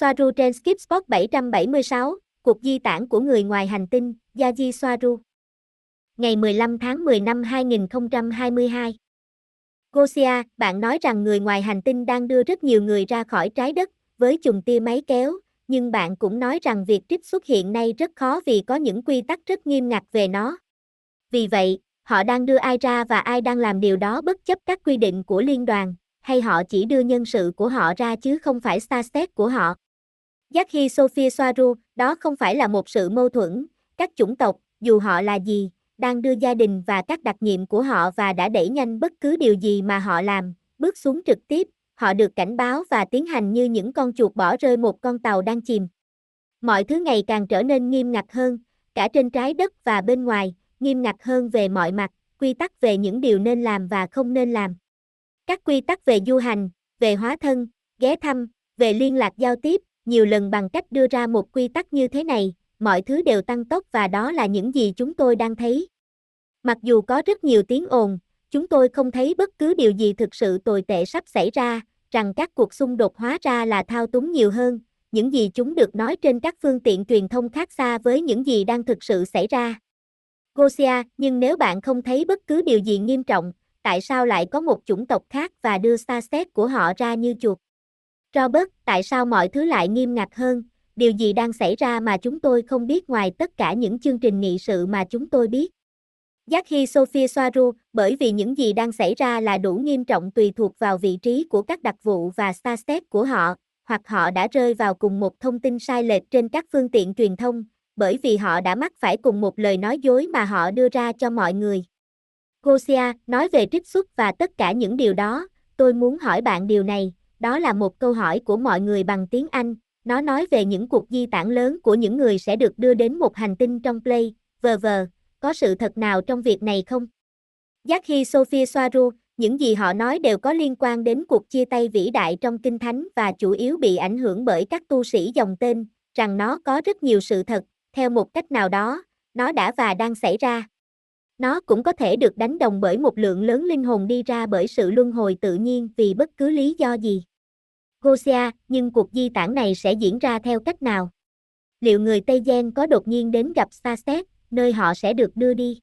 Soaru trên Skip Spot 776, cuộc di tản của người ngoài hành tinh, Yaji Soaru. Ngày 15 tháng 10 năm 2022. Gosia, bạn nói rằng người ngoài hành tinh đang đưa rất nhiều người ra khỏi trái đất, với chùm tia máy kéo, nhưng bạn cũng nói rằng việc trích xuất hiện nay rất khó vì có những quy tắc rất nghiêm ngặt về nó. Vì vậy, họ đang đưa ai ra và ai đang làm điều đó bất chấp các quy định của liên đoàn, hay họ chỉ đưa nhân sự của họ ra chứ không phải Starset của họ. Yaki Sophia Soaru, đó không phải là một sự mâu thuẫn, các chủng tộc, dù họ là gì, đang đưa gia đình và các đặc nhiệm của họ và đã đẩy nhanh bất cứ điều gì mà họ làm, bước xuống trực tiếp, họ được cảnh báo và tiến hành như những con chuột bỏ rơi một con tàu đang chìm. Mọi thứ ngày càng trở nên nghiêm ngặt hơn, cả trên trái đất và bên ngoài, nghiêm ngặt hơn về mọi mặt, quy tắc về những điều nên làm và không nên làm. Các quy tắc về du hành, về hóa thân, ghé thăm, về liên lạc giao tiếp, nhiều lần bằng cách đưa ra một quy tắc như thế này, mọi thứ đều tăng tốc và đó là những gì chúng tôi đang thấy. Mặc dù có rất nhiều tiếng ồn, chúng tôi không thấy bất cứ điều gì thực sự tồi tệ sắp xảy ra, rằng các cuộc xung đột hóa ra là thao túng nhiều hơn, những gì chúng được nói trên các phương tiện truyền thông khác xa với những gì đang thực sự xảy ra. Gosia, nhưng nếu bạn không thấy bất cứ điều gì nghiêm trọng, tại sao lại có một chủng tộc khác và đưa xa xét của họ ra như chuột? Robert, tại sao mọi thứ lại nghiêm ngặt hơn? Điều gì đang xảy ra mà chúng tôi không biết ngoài tất cả những chương trình nghị sự mà chúng tôi biết? Yaki Sophia Soaru, bởi vì những gì đang xảy ra là đủ nghiêm trọng tùy thuộc vào vị trí của các đặc vụ và starstep của họ, hoặc họ đã rơi vào cùng một thông tin sai lệch trên các phương tiện truyền thông, bởi vì họ đã mắc phải cùng một lời nói dối mà họ đưa ra cho mọi người. Gosia nói về trích xuất và tất cả những điều đó, tôi muốn hỏi bạn điều này, đó là một câu hỏi của mọi người bằng tiếng Anh, nó nói về những cuộc di tản lớn của những người sẽ được đưa đến một hành tinh trong Play, vờ vờ, có sự thật nào trong việc này không? Yaki Sophia Soaru, những gì họ nói đều có liên quan đến cuộc chia tay vĩ đại trong Kinh Thánh và chủ yếu bị ảnh hưởng bởi các tu sĩ dòng tên, rằng nó có rất nhiều sự thật, theo một cách nào đó, nó đã và đang xảy ra. Nó cũng có thể được đánh đồng bởi một lượng lớn linh hồn đi ra bởi sự luân hồi tự nhiên vì bất cứ lý do gì. Gosia, nhưng cuộc di tản này sẽ diễn ra theo cách nào? Liệu người Tây Gen có đột nhiên đến gặp Starset, nơi họ sẽ được đưa đi?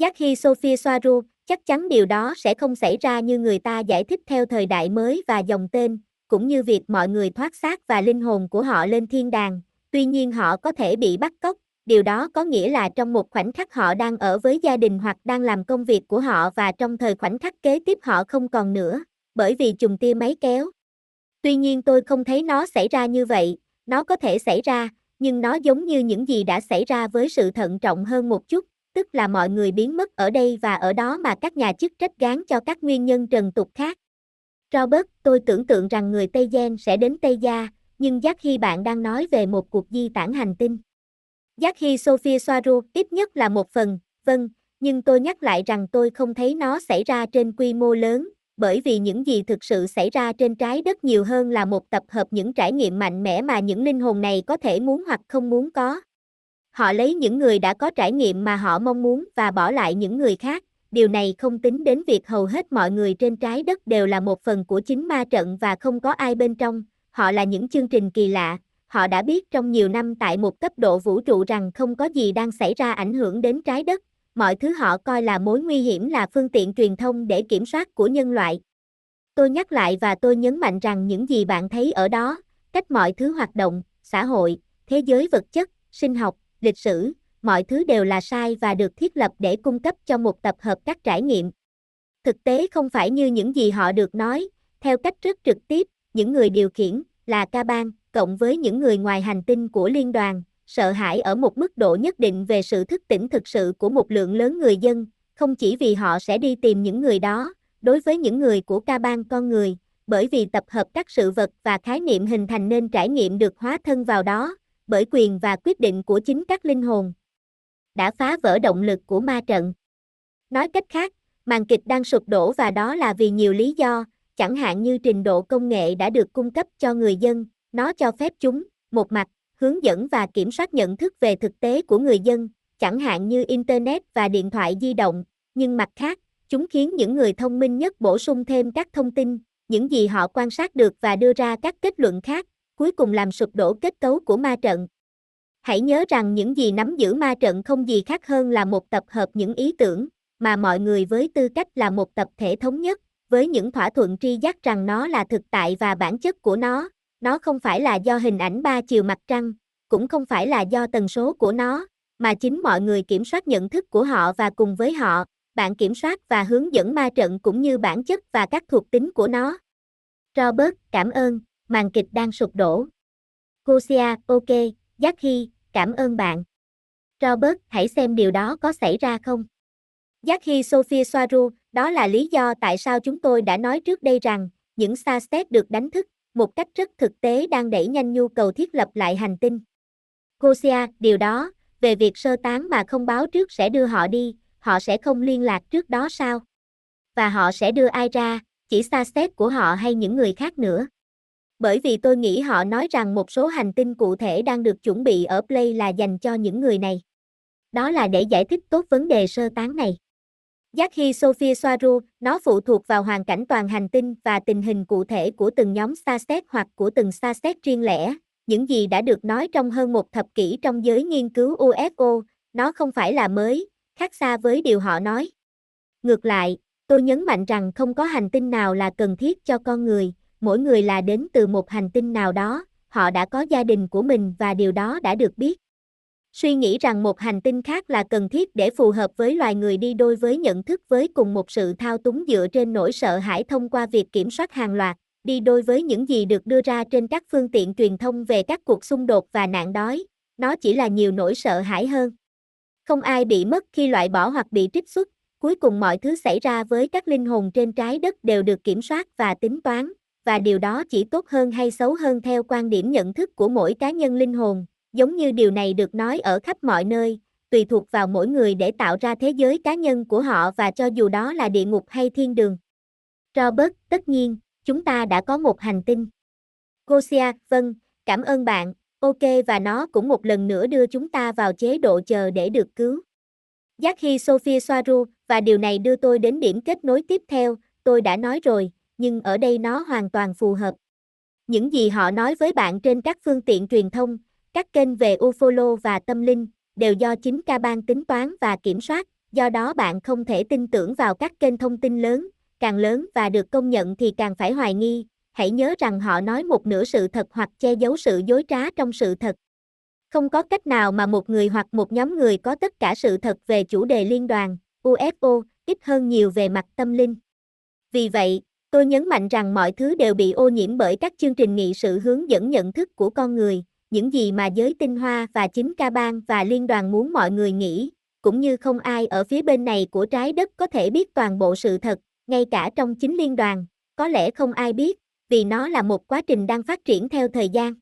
Yaki Sophia Soaru, chắc chắn điều đó sẽ không xảy ra như người ta giải thích theo thời đại mới và dòng tên, cũng như việc mọi người thoát xác và linh hồn của họ lên thiên đàng, tuy nhiên họ có thể bị bắt cóc, điều đó có nghĩa là trong một khoảnh khắc họ đang ở với gia đình hoặc đang làm công việc của họ và trong thời khoảnh khắc kế tiếp họ không còn nữa, bởi vì trùng tia máy kéo. Tuy nhiên tôi không thấy nó xảy ra như vậy, nó có thể xảy ra, nhưng nó giống như những gì đã xảy ra với sự thận trọng hơn một chút, tức là mọi người biến mất ở đây và ở đó mà các nhà chức trách gán cho các nguyên nhân trần tục khác. Robert, tôi tưởng tượng rằng người Tây Gen sẽ đến Tây Gia, nhưng giác khi bạn đang nói về một cuộc di tản hành tinh. Giác khi Sophia Soaru ít nhất là một phần, vâng, nhưng tôi nhắc lại rằng tôi không thấy nó xảy ra trên quy mô lớn, bởi vì những gì thực sự xảy ra trên trái đất nhiều hơn là một tập hợp những trải nghiệm mạnh mẽ mà những linh hồn này có thể muốn hoặc không muốn có. Họ lấy những người đã có trải nghiệm mà họ mong muốn và bỏ lại những người khác, điều này không tính đến việc hầu hết mọi người trên trái đất đều là một phần của chính ma trận và không có ai bên trong, họ là những chương trình kỳ lạ, họ đã biết trong nhiều năm tại một cấp độ vũ trụ rằng không có gì đang xảy ra ảnh hưởng đến trái đất, mọi thứ họ coi là mối nguy hiểm là phương tiện truyền thông để kiểm soát của nhân loại. Tôi nhắc lại và tôi nhấn mạnh rằng những gì bạn thấy ở đó, cách mọi thứ hoạt động, xã hội, thế giới vật chất, sinh học, lịch sử, mọi thứ đều là sai và được thiết lập để cung cấp cho một tập hợp các trải nghiệm. Thực tế không phải như những gì họ được nói, theo cách rất trực tiếp, những người điều khiển là ca bang cộng với những người ngoài hành tinh của liên đoàn, sợ hãi ở một mức độ nhất định về sự thức tỉnh thực sự của một lượng lớn người dân, không chỉ vì họ sẽ đi tìm những người đó, đối với những người của ca bang con người, bởi vì tập hợp các sự vật và khái niệm hình thành nên trải nghiệm được hóa thân vào đó, bởi quyền và quyết định của chính các linh hồn. Đã phá vỡ động lực của ma trận. Nói cách khác, màn kịch đang sụp đổ và đó là vì nhiều lý do, chẳng hạn như trình độ công nghệ đã được cung cấp cho người dân, nó cho phép chúng, một mặt, hướng dẫn và kiểm soát nhận thức về thực tế của người dân, chẳng hạn như Internet và điện thoại di động, nhưng mặt khác, chúng khiến những người thông minh nhất bổ sung thêm các thông tin, những gì họ quan sát được và đưa ra các kết luận khác, cuối cùng làm sụp đổ kết cấu của ma trận. Hãy nhớ rằng những gì nắm giữ ma trận không gì khác hơn là một tập hợp những ý tưởng, mà mọi người với tư cách là một tập thể thống nhất, với những thỏa thuận tri giác rằng nó là thực tại và bản chất của nó, nó không phải là do hình ảnh ba chiều mặt trăng, cũng không phải là do tần số của nó, mà chính mọi người kiểm soát nhận thức của họ và cùng với họ, bạn kiểm soát và hướng dẫn ma trận cũng như bản chất và các thuộc tính của nó. Robert, cảm ơn, màn kịch đang sụp đổ. Gosia, ok, Jackie, cảm ơn bạn. Robert, hãy xem điều đó có xảy ra không? Jackie Sophia Soaru, đó là lý do tại sao chúng tôi đã nói trước đây rằng, những xa step được đánh thức, một cách rất thực tế đang đẩy nhanh nhu cầu thiết lập lại hành tinh. Gosia, điều đó, về việc sơ tán mà không báo trước sẽ đưa họ đi, họ sẽ không liên lạc trước đó sao? Và họ sẽ đưa ai ra, chỉ xa xét của họ hay những người khác nữa? Bởi vì tôi nghĩ họ nói rằng một số hành tinh cụ thể đang được chuẩn bị ở Play là dành cho những người này. Đó là để giải thích tốt vấn đề sơ tán này. Jackie Sophia Soaru, nó phụ thuộc vào hoàn cảnh toàn hành tinh và tình hình cụ thể của từng nhóm Starset hoặc của từng Starset riêng lẻ, những gì đã được nói trong hơn một thập kỷ trong giới nghiên cứu UFO, nó không phải là mới, khác xa với điều họ nói. Ngược lại, tôi nhấn mạnh rằng không có hành tinh nào là cần thiết cho con người, mỗi người là đến từ một hành tinh nào đó, họ đã có gia đình của mình và điều đó đã được biết. Suy nghĩ rằng một hành tinh khác là cần thiết để phù hợp với loài người đi đôi với nhận thức với cùng một sự thao túng dựa trên nỗi sợ hãi thông qua việc kiểm soát hàng loạt, đi đôi với những gì được đưa ra trên các phương tiện truyền thông về các cuộc xung đột và nạn đói, nó chỉ là nhiều nỗi sợ hãi hơn. Không ai bị mất khi loại bỏ hoặc bị trích xuất, cuối cùng mọi thứ xảy ra với các linh hồn trên trái đất đều được kiểm soát và tính toán, và điều đó chỉ tốt hơn hay xấu hơn theo quan điểm nhận thức của mỗi cá nhân linh hồn, giống như điều này được nói ở khắp mọi nơi, tùy thuộc vào mỗi người để tạo ra thế giới cá nhân của họ và cho dù đó là địa ngục hay thiên đường. Robert, tất nhiên, chúng ta đã có một hành tinh. Gosia, vâng, cảm ơn bạn, ok và nó cũng một lần nữa đưa chúng ta vào chế độ chờ để được cứu. Jackie Sophia Soaru, và điều này đưa tôi đến điểm kết nối tiếp theo, tôi đã nói rồi, nhưng ở đây nó hoàn toàn phù hợp. Những gì họ nói với bạn trên các phương tiện truyền thông, các kênh về ufolo và tâm linh, đều do chính ca bang tính toán và kiểm soát, do đó bạn không thể tin tưởng vào các kênh thông tin lớn, càng lớn và được công nhận thì càng phải hoài nghi, hãy nhớ rằng họ nói một nửa sự thật hoặc che giấu sự dối trá trong sự thật. Không có cách nào mà một người hoặc một nhóm người có tất cả sự thật về chủ đề liên đoàn, UFO, ít hơn nhiều về mặt tâm linh. Vì vậy, tôi nhấn mạnh rằng mọi thứ đều bị ô nhiễm bởi các chương trình nghị sự hướng dẫn nhận thức của con người, những gì mà giới tinh hoa và chính ca bang và liên đoàn muốn mọi người nghĩ, cũng như không ai ở phía bên này của trái đất có thể biết toàn bộ sự thật, ngay cả trong chính liên đoàn, có lẽ không ai biết, vì nó là một quá trình đang phát triển theo thời gian.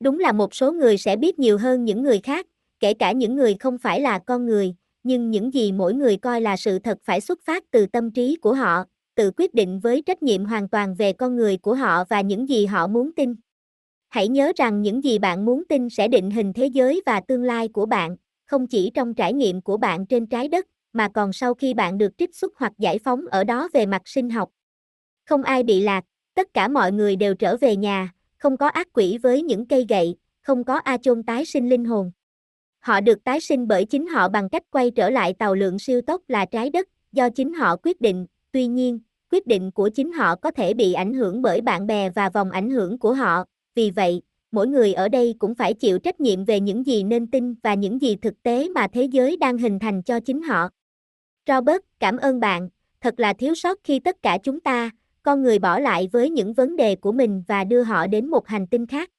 Đúng là một số người sẽ biết nhiều hơn những người khác, kể cả những người không phải là con người, nhưng những gì mỗi người coi là sự thật phải xuất phát từ tâm trí của họ, tự quyết định với trách nhiệm hoàn toàn về con người của họ và những gì họ muốn tin. Hãy nhớ rằng những gì bạn muốn tin sẽ định hình thế giới và tương lai của bạn, không chỉ trong trải nghiệm của bạn trên trái đất, mà còn sau khi bạn được trích xuất hoặc giải phóng ở đó về mặt sinh học. Không ai bị lạc, tất cả mọi người đều trở về nhà, không có ác quỷ với những cây gậy, không có A chôn tái sinh linh hồn. Họ được tái sinh bởi chính họ bằng cách quay trở lại tàu lượng siêu tốc là trái đất, do chính họ quyết định, tuy nhiên, quyết định của chính họ có thể bị ảnh hưởng bởi bạn bè và vòng ảnh hưởng của họ, vì vậy, mỗi người ở đây cũng phải chịu trách nhiệm về những gì nên tin và những gì thực tế mà thế giới đang hình thành cho chính họ. Robert, cảm ơn bạn, thật là thiếu sót khi tất cả chúng ta, con người bỏ lại với những vấn đề của mình và đưa họ đến một hành tinh khác.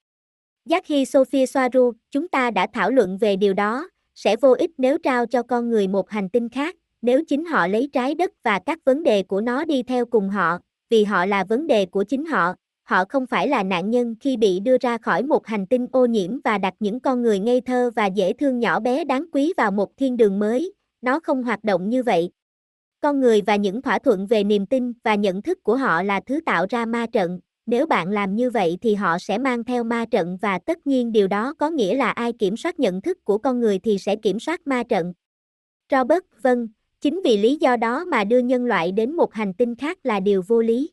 Jackie Sophia Soaru, chúng ta đã thảo luận về điều đó, sẽ vô ích nếu trao cho con người một hành tinh khác, nếu chính họ lấy trái đất và các vấn đề của nó đi theo cùng họ, vì họ là vấn đề của chính họ, họ không phải là nạn nhân khi bị đưa ra khỏi một hành tinh ô nhiễm và đặt những con người ngây thơ và dễ thương nhỏ bé đáng quý vào một thiên đường mới, nó không hoạt động như vậy. Con người và những thỏa thuận về niềm tin và nhận thức của họ là thứ tạo ra ma trận, nếu bạn làm như vậy thì họ sẽ mang theo ma trận và tất nhiên điều đó có nghĩa là ai kiểm soát nhận thức của con người thì sẽ kiểm soát ma trận. Robert, vâng, chính vì lý do đó mà đưa nhân loại đến một hành tinh khác là điều vô lý.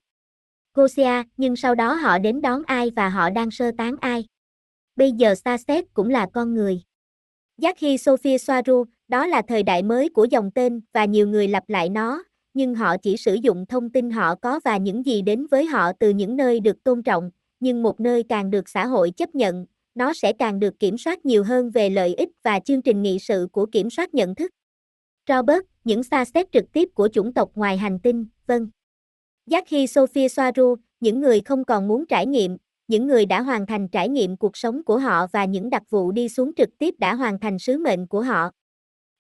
Gosia, nhưng sau đó họ đến đón ai và họ đang sơ tán ai. Bây giờ Starset cũng là con người. Yaki Sophia Soaru, đó là thời đại mới của dòng tên và nhiều người lặp lại nó, nhưng họ chỉ sử dụng thông tin họ có và những gì đến với họ từ những nơi được tôn trọng, nhưng một nơi càng được xã hội chấp nhận, nó sẽ càng được kiểm soát nhiều hơn về lợi ích và chương trình nghị sự của kiểm soát nhận thức. Robert, những xa xét trực tiếp của chủng tộc ngoài hành tinh, vâng. Yaki Sophia Soaru, những người không còn muốn trải nghiệm, những người đã hoàn thành trải nghiệm cuộc sống của họ và những đặc vụ đi xuống trực tiếp đã hoàn thành sứ mệnh của họ.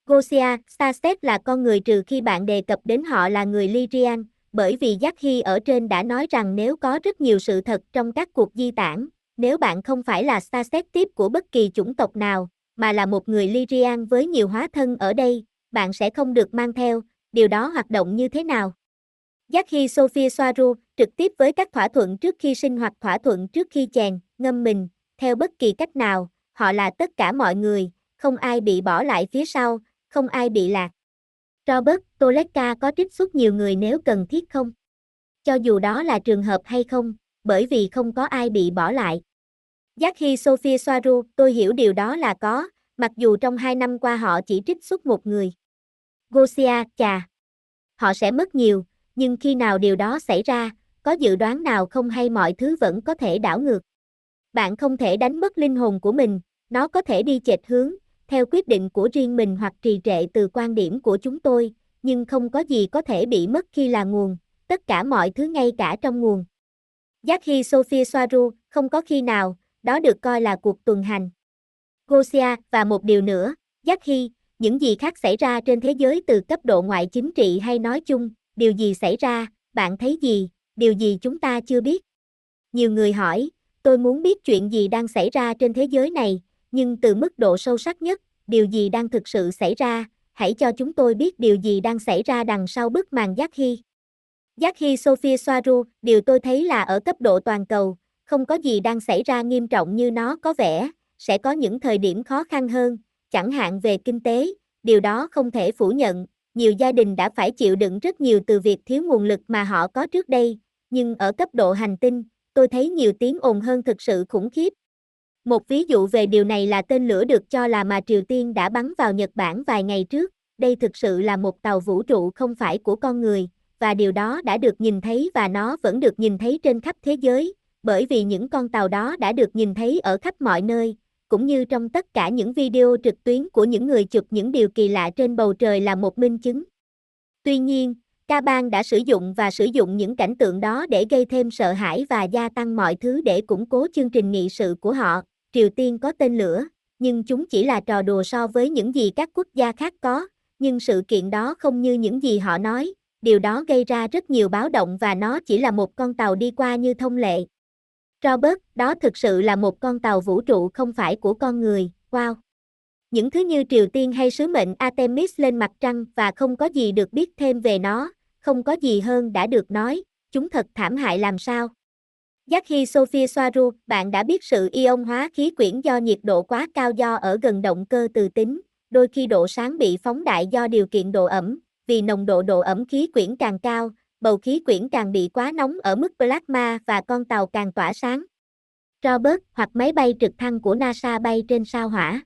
Gosia, Starstep là con người trừ khi bạn đề cập đến họ là người Lyrian, bởi vì Yaki ở trên đã nói rằng nếu có rất nhiều sự thật trong các cuộc di tản, nếu bạn không phải là Starstep tiếp của bất kỳ chủng tộc nào, mà là một người Lyrian với nhiều hóa thân ở đây, bạn sẽ không được mang theo, điều đó hoạt động như thế nào? Yaki Sophia Soaru, trực tiếp với các thỏa thuận trước khi sinh hoặc thỏa thuận trước khi chèn, ngâm mình, theo bất kỳ cách nào, họ là tất cả mọi người, không ai bị bỏ lại phía sau, không ai bị lạc. Robert Toleka có trích xuất nhiều người nếu cần thiết không? Cho dù đó là trường hợp hay không, bởi vì không có ai bị bỏ lại. Yaki Sophia Soaru, tôi hiểu điều đó là có, mặc dù trong hai năm qua họ chỉ trích xuất một người. Gosia, chà. Họ sẽ mất nhiều, nhưng khi nào điều đó xảy ra, có dự đoán nào không hay mọi thứ vẫn có thể đảo ngược. Bạn không thể đánh mất linh hồn của mình, nó có thể đi chệch hướng, theo quyết định của riêng mình hoặc trì trệ từ quan điểm của chúng tôi, nhưng không có gì có thể bị mất khi là nguồn, tất cả mọi thứ ngay cả trong nguồn. Yaki Sophia Soaru, không có khi nào, đó được coi là cuộc tuần hành. Gosia, và một điều nữa, Yaki, những gì khác xảy ra trên thế giới từ cấp độ ngoại chính trị hay nói chung, điều gì xảy ra, bạn thấy gì, điều gì chúng ta chưa biết. Nhiều người hỏi, tôi muốn biết chuyện gì đang xảy ra trên thế giới này, nhưng từ mức độ sâu sắc nhất, điều gì đang thực sự xảy ra, hãy cho chúng tôi biết điều gì đang xảy ra đằng sau bức màn giác hy. Giác hy Sophia Soaru, điều tôi thấy là ở cấp độ toàn cầu, không có gì đang xảy ra nghiêm trọng như nó có vẻ, sẽ có những thời điểm khó khăn hơn, chẳng hạn về kinh tế, điều đó không thể phủ nhận, nhiều gia đình đã phải chịu đựng rất nhiều từ việc thiếu nguồn lực mà họ có trước đây, nhưng ở cấp độ hành tinh, tôi thấy nhiều tiếng ồn hơn thực sự khủng khiếp. Một ví dụ về điều này là tên lửa được cho là mà Triều Tiên đã bắn vào Nhật Bản vài ngày trước, đây thực sự là một tàu vũ trụ không phải của con người, và điều đó đã được nhìn thấy và nó vẫn được nhìn thấy trên khắp thế giới, bởi vì những con tàu đó đã được nhìn thấy ở khắp mọi nơi, cũng như trong tất cả những video trực tuyến của những người chụp những điều kỳ lạ trên bầu trời là một minh chứng. Tuy nhiên, Ca bang đã sử dụng và sử dụng những cảnh tượng đó để gây thêm sợ hãi và gia tăng mọi thứ để củng cố chương trình nghị sự của họ. Triều Tiên có tên lửa, nhưng chúng chỉ là trò đùa so với những gì các quốc gia khác có, nhưng sự kiện đó không như những gì họ nói, điều đó gây ra rất nhiều báo động và nó chỉ là một con tàu đi qua như thông lệ. Robert, đó thực sự là một con tàu vũ trụ không phải của con người, wow. Những thứ như Triều Tiên hay sứ mệnh Artemis lên mặt trăng và không có gì được biết thêm về nó, không có gì hơn đã được nói, chúng thật thảm hại làm sao. Yaki Sophia Soaru, bạn đã biết sự ion hóa khí quyển do nhiệt độ quá cao do ở gần động cơ từ tính, đôi khi độ sáng bị phóng đại do điều kiện độ ẩm, vì nồng độ độ ẩm khí quyển càng cao, bầu khí quyển càng bị quá nóng ở mức plasma và con tàu càng tỏa sáng. Robert hoặc máy bay trực thăng của NASA bay trên sao hỏa.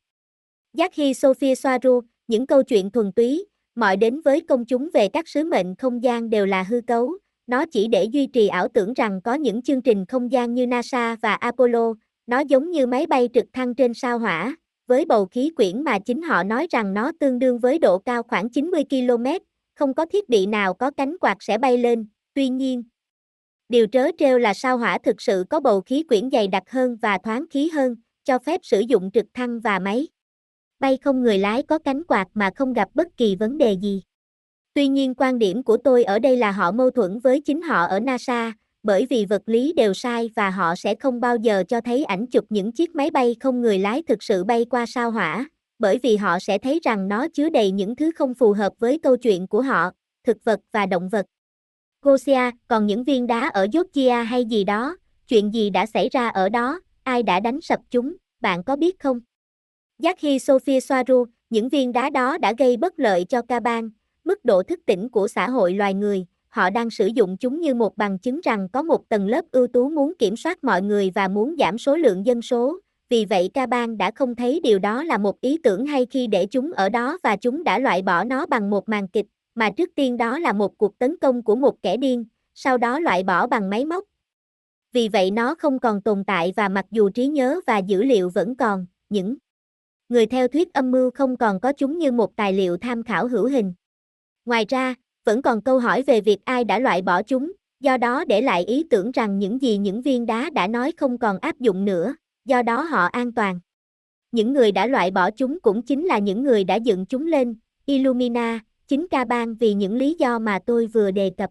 Yaki Sophia Soaru, những câu chuyện thuần túy, mọi đến với công chúng về các sứ mệnh không gian đều là hư cấu, nó chỉ để duy trì ảo tưởng rằng có những chương trình không gian như NASA và Apollo, nó giống như máy bay trực thăng trên sao hỏa, với bầu khí quyển mà chính họ nói rằng nó tương đương với độ cao khoảng 90 km, không có thiết bị nào có cánh quạt sẽ bay lên, tuy nhiên, điều trớ trêu là sao hỏa thực sự có bầu khí quyển dày đặc hơn và thoáng khí hơn, cho phép sử dụng trực thăng và máy. Bay không người lái có cánh quạt mà không gặp bất kỳ vấn đề gì. Tuy nhiên quan điểm của tôi ở đây là họ mâu thuẫn với chính họ ở NASA, bởi vì vật lý đều sai và họ sẽ không bao giờ cho thấy ảnh chụp những chiếc máy bay không người lái thực sự bay qua sao hỏa, bởi vì họ sẽ thấy rằng nó chứa đầy những thứ không phù hợp với câu chuyện của họ, thực vật và động vật. Gosia, còn những viên đá ở Georgia hay gì đó, chuyện gì đã xảy ra ở đó, ai đã đánh sập chúng, bạn có biết không? Yaki Sophia Soaru, những viên đá đó đã gây bất lợi cho ca bang, mức độ thức tỉnh của xã hội loài người, họ đang sử dụng chúng như một bằng chứng rằng có một tầng lớp ưu tú muốn kiểm soát mọi người và muốn giảm số lượng dân số, vì vậy ca bang đã không thấy điều đó là một ý tưởng hay khi để chúng ở đó và chúng đã loại bỏ nó bằng một màn kịch, mà trước tiên đó là một cuộc tấn công của một kẻ điên, sau đó loại bỏ bằng máy móc. Vì vậy nó không còn tồn tại và mặc dù trí nhớ và dữ liệu vẫn còn, những người theo thuyết âm mưu không còn có chúng như một tài liệu tham khảo hữu hình. Ngoài ra, vẫn còn câu hỏi về việc ai đã loại bỏ chúng, do đó để lại ý tưởng rằng những gì những viên đá đã nói không còn áp dụng nữa, do đó họ an toàn. Những người đã loại bỏ chúng cũng chính là những người đã dựng chúng lên, Illumina, chính ca bang vì những lý do mà tôi vừa đề cập.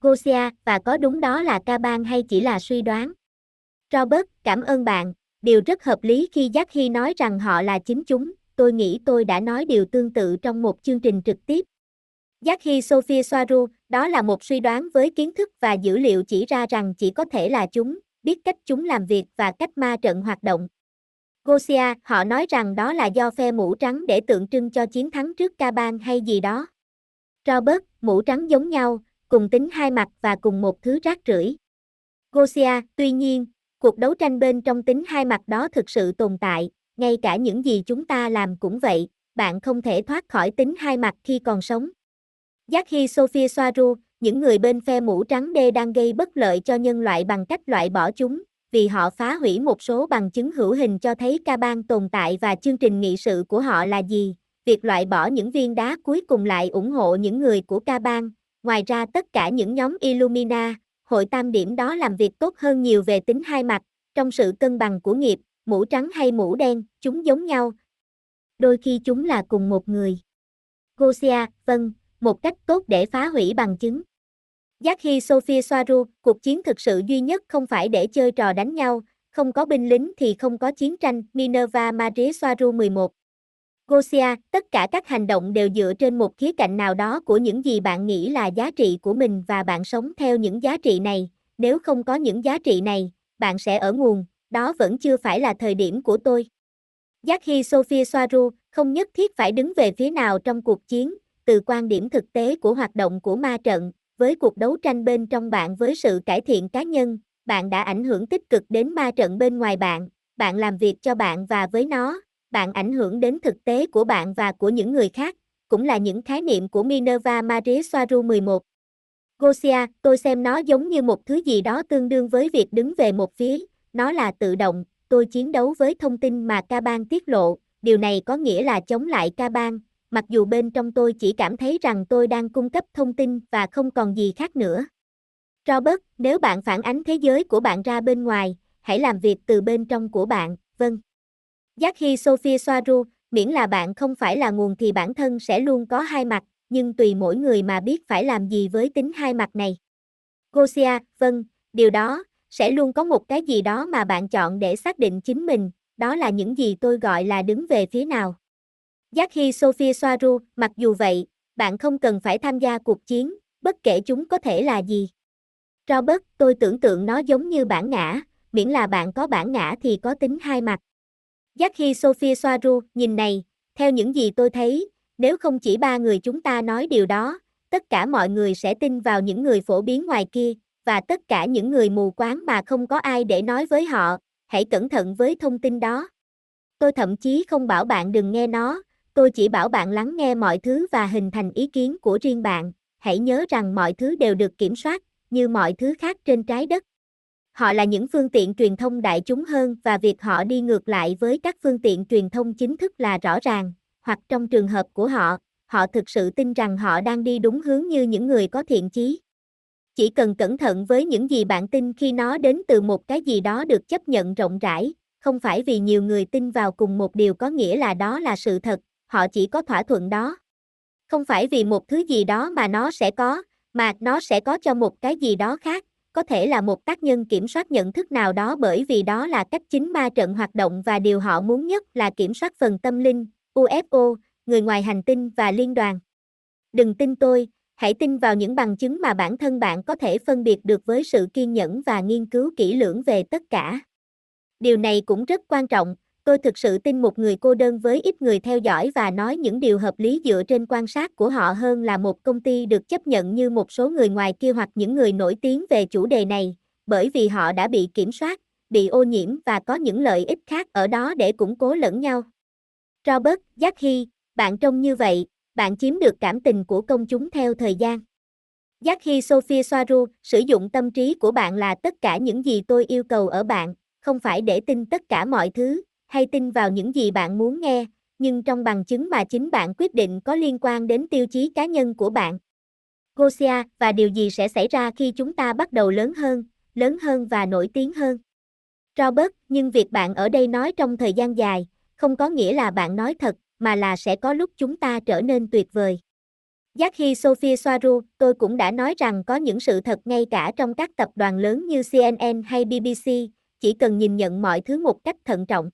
Gosia, và có đúng đó là ca bang hay chỉ là suy đoán? Robert, cảm ơn bạn, điều rất hợp lý khi Jackie nói rằng họ là chính chúng, tôi nghĩ tôi đã nói điều tương tự trong một chương trình trực tiếp. Jackie Sophia Soaru, đó là một suy đoán với kiến thức và dữ liệu chỉ ra rằng chỉ có thể là chúng, biết cách chúng làm việc và cách ma trận hoạt động. Gosia, họ nói rằng đó là do phe mũ trắng để tượng trưng cho chiến thắng trước ca bang hay gì đó. Robert, mũ trắng giống nhau, cùng tính hai mặt và cùng một thứ rác rưởi. Gosia, tuy nhiên, cuộc đấu tranh bên trong tính hai mặt đó thực sự tồn tại, ngay cả những gì chúng ta làm cũng vậy, bạn không thể thoát khỏi tính hai mặt khi còn sống. Jackie Sophia Soaru, những người bên phe mũ trắng đê đang gây bất lợi cho nhân loại bằng cách loại bỏ chúng, vì họ phá hủy một số bằng chứng hữu hình cho thấy ca bang tồn tại và chương trình nghị sự của họ là gì. Việc loại bỏ những viên đá cuối cùng lại ủng hộ những người của ca bang. Ngoài ra tất cả những nhóm Illumina, hội tam điểm đó làm việc tốt hơn nhiều về tính hai mặt, trong sự cân bằng của nghiệp, mũ trắng hay mũ đen, chúng giống nhau. Đôi khi chúng là cùng một người. Gosia, vâng, một cách tốt để phá hủy bằng chứng. Jackie Sophia Soaru, cuộc chiến thực sự duy nhất không phải để chơi trò đánh nhau, không có binh lính thì không có chiến tranh, Minerva Marie Soaru 11. Gosia, tất cả các hành động đều dựa trên một khía cạnh nào đó của những gì bạn nghĩ là giá trị của mình và bạn sống theo những giá trị này, nếu không có những giá trị này, bạn sẽ ở nguồn, đó vẫn chưa phải là thời điểm của tôi. Jackie Sophia Soaru, không nhất thiết phải đứng về phía nào trong cuộc chiến, từ quan điểm thực tế của hoạt động của ma trận, với cuộc đấu tranh bên trong bạn với sự cải thiện cá nhân, bạn đã ảnh hưởng tích cực đến ma trận bên ngoài bạn, bạn làm việc cho bạn và với nó, bạn ảnh hưởng đến thực tế của bạn và của những người khác, cũng là những khái niệm của Minerva Marie Soaru 11. Gosia, tôi xem nó giống như một thứ gì đó tương đương với việc đứng về một phía, nó là tự động, tôi chiến đấu với thông tin mà ca bang tiết lộ, điều này có nghĩa là chống lại ca bang, mặc dù bên trong tôi chỉ cảm thấy rằng tôi đang cung cấp thông tin và không còn gì khác nữa. Robert, nếu bạn phản ánh thế giới của bạn ra bên ngoài, hãy làm việc từ bên trong của bạn, vâng. Jackie Sophia Soaru, miễn là bạn không phải là nguồn thì bản thân sẽ luôn có hai mặt, nhưng tùy mỗi người mà biết phải làm gì với tính hai mặt này. Gosia, vâng, điều đó, sẽ luôn có một cái gì đó mà bạn chọn để xác định chính mình, đó là những gì tôi gọi là đứng về phía nào. Jackie Sophia Soaru, mặc dù vậy, bạn không cần phải tham gia cuộc chiến, bất kể chúng có thể là gì. Robert, tôi tưởng tượng nó giống như bản ngã, miễn là bạn có bản ngã thì có tính hai mặt. Jackie Sophia Soaru, nhìn này, theo những gì tôi thấy, nếu không chỉ ba người chúng ta nói điều đó, tất cả mọi người sẽ tin vào những người phổ biến ngoài kia, và tất cả những người mù quáng mà không có ai để nói với họ, hãy cẩn thận với thông tin đó. Tôi thậm chí không bảo bạn đừng nghe nó, tôi chỉ bảo bạn lắng nghe mọi thứ và hình thành ý kiến của riêng bạn, hãy nhớ rằng mọi thứ đều được kiểm soát, như mọi thứ khác trên trái đất. Họ là những phương tiện truyền thông đại chúng hơn và việc họ đi ngược lại với các phương tiện truyền thông chính thức là rõ ràng, hoặc trong trường hợp của họ, họ thực sự tin rằng họ đang đi đúng hướng như những người có thiện chí. Chỉ cần cẩn thận với những gì bạn tin khi nó đến từ một cái gì đó được chấp nhận rộng rãi, không phải vì nhiều người tin vào cùng một điều có nghĩa là đó là sự thật, họ chỉ có thỏa thuận đó. Không phải vì một thứ gì đó mà nó sẽ có, mà nó sẽ có cho một cái gì đó khác, có thể là một tác nhân kiểm soát nhận thức nào đó bởi vì đó là cách chính ma trận hoạt động và điều họ muốn nhất là kiểm soát phần tâm linh, UFO, người ngoài hành tinh và liên đoàn. Đừng tin tôi, hãy tin vào những bằng chứng mà bản thân bạn có thể phân biệt được với sự kiên nhẫn và nghiên cứu kỹ lưỡng về tất cả. Điều này cũng rất quan trọng, Tôi thực sự tin một người cô đơn với ít người theo dõi và nói những điều hợp lý dựa trên quan sát của họ hơn là một công ty được chấp nhận như một số người ngoài kia hoặc những người nổi tiếng về chủ đề này, bởi vì họ đã bị kiểm soát, bị ô nhiễm và có những lợi ích khác ở đó để củng cố lẫn nhau. Robert Jackie, bạn trông như vậy, bạn chiếm được cảm tình của công chúng theo thời gian. Jackie Sophia Soaru, sử dụng tâm trí của bạn là tất cả những gì tôi yêu cầu ở bạn, không phải để tin tất cả mọi thứ, hay tin vào những gì bạn muốn nghe, nhưng trong bằng chứng mà chính bạn quyết định có liên quan đến tiêu chí cá nhân của bạn. Gosia, và điều gì sẽ xảy ra khi chúng ta bắt đầu lớn hơn, lớn hơn và nổi tiếng hơn? Robert, nhưng việc bạn ở đây nói trong thời gian dài, không có nghĩa là bạn nói thật, mà là sẽ có lúc chúng ta trở nên tuyệt vời. Jackie Sophie Soaru, tôi cũng đã nói rằng có những sự thật ngay cả trong các tập đoàn lớn như CNN hay BBC, chỉ cần nhìn nhận mọi thứ một cách thận trọng.